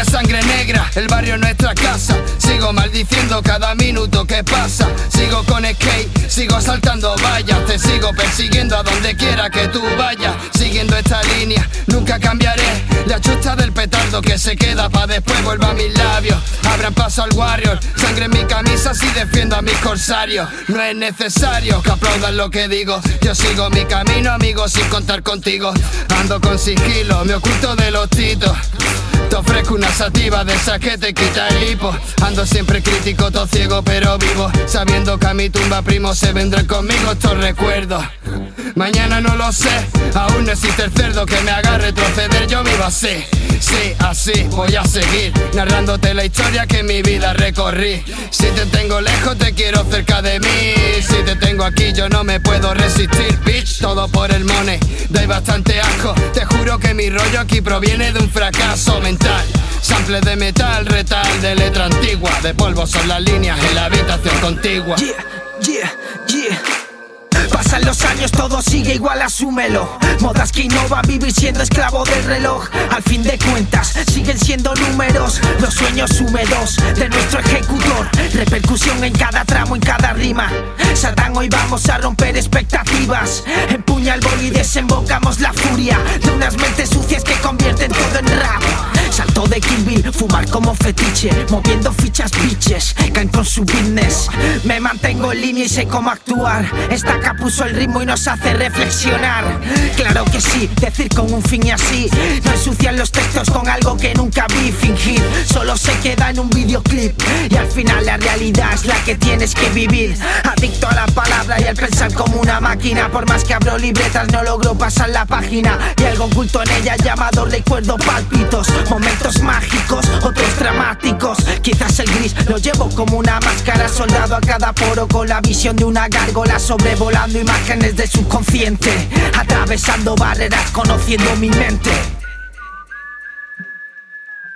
Sangre negra, el barrio es nuestra casa. Sigo maldiciendo cada minuto que pasa. Sigo con skate, sigo saltando vallas. Te sigo persiguiendo a donde quiera que tú vayas. Siguiendo esta línea, nunca cambiaré. Se queda pa' después vuelva a mis labios. Abran paso al warrior, sangre en mi camisa si defiendo a mis corsarios. No es necesario que aplaudan lo que digo. Yo sigo mi camino, amigo, sin contar contigo. Ando con sigilo, me oculto de los titos. Te ofrezco una sativa de esa que te quita el hipo. Ando siempre crítico, todo ciego pero vivo. Sabiendo que a mi tumba primo se vendrán conmigo estos recuerdos. Mañana no lo sé, aún no existe el cerdo que me haga retroceder. Yo vivo así, sí, así voy a seguir narrándote la historia que mi vida recorrí. Si te tengo lejos, te quiero cerca de mí. Si te tengo aquí, yo no me puedo resistir, bitch. Todo por el money, dais bastante asco. Te juro que mi rollo aquí proviene de un fracaso mental. Sample de metal, retal de letra antigua. De polvo son las líneas en la habitación contigua. Años, todo sigue igual, asúmelo. Modas que innova, vivir siendo esclavo del reloj. Al fin de cuentas, siguen siendo números. Los sueños húmedos de nuestro ejecutor. Repercusión en cada tramo, en cada rima. Satán, hoy vamos a romper expectativas. Empuña el boli y desembocamos la furia de unas mentes sucias que convierten todo en rap. Salto de fumar como fetiche, moviendo fichas bitches, caen con su business. Me mantengo en línea y sé cómo actuar. Esta puso el ritmo y nos hace reflexionar. Claro que sí, decir con un fin y así. No ensucian los textos con algo que nunca vi fingir. Solo se queda en un videoclip. Y al final la realidad es la que tienes que vivir. Adicto a la palabra y al pensar como una máquina. Por más que abro libretas, no logro pasar la página. Y algo oculto en ella llamado recuerdo palpitos. Momentos mágicos, Quizás el gris lo llevo como una máscara. Soldado a cada poro con la visión de una gárgola sobrevolando imágenes de subconsciente. Atravesando barreras, conociendo mi mente.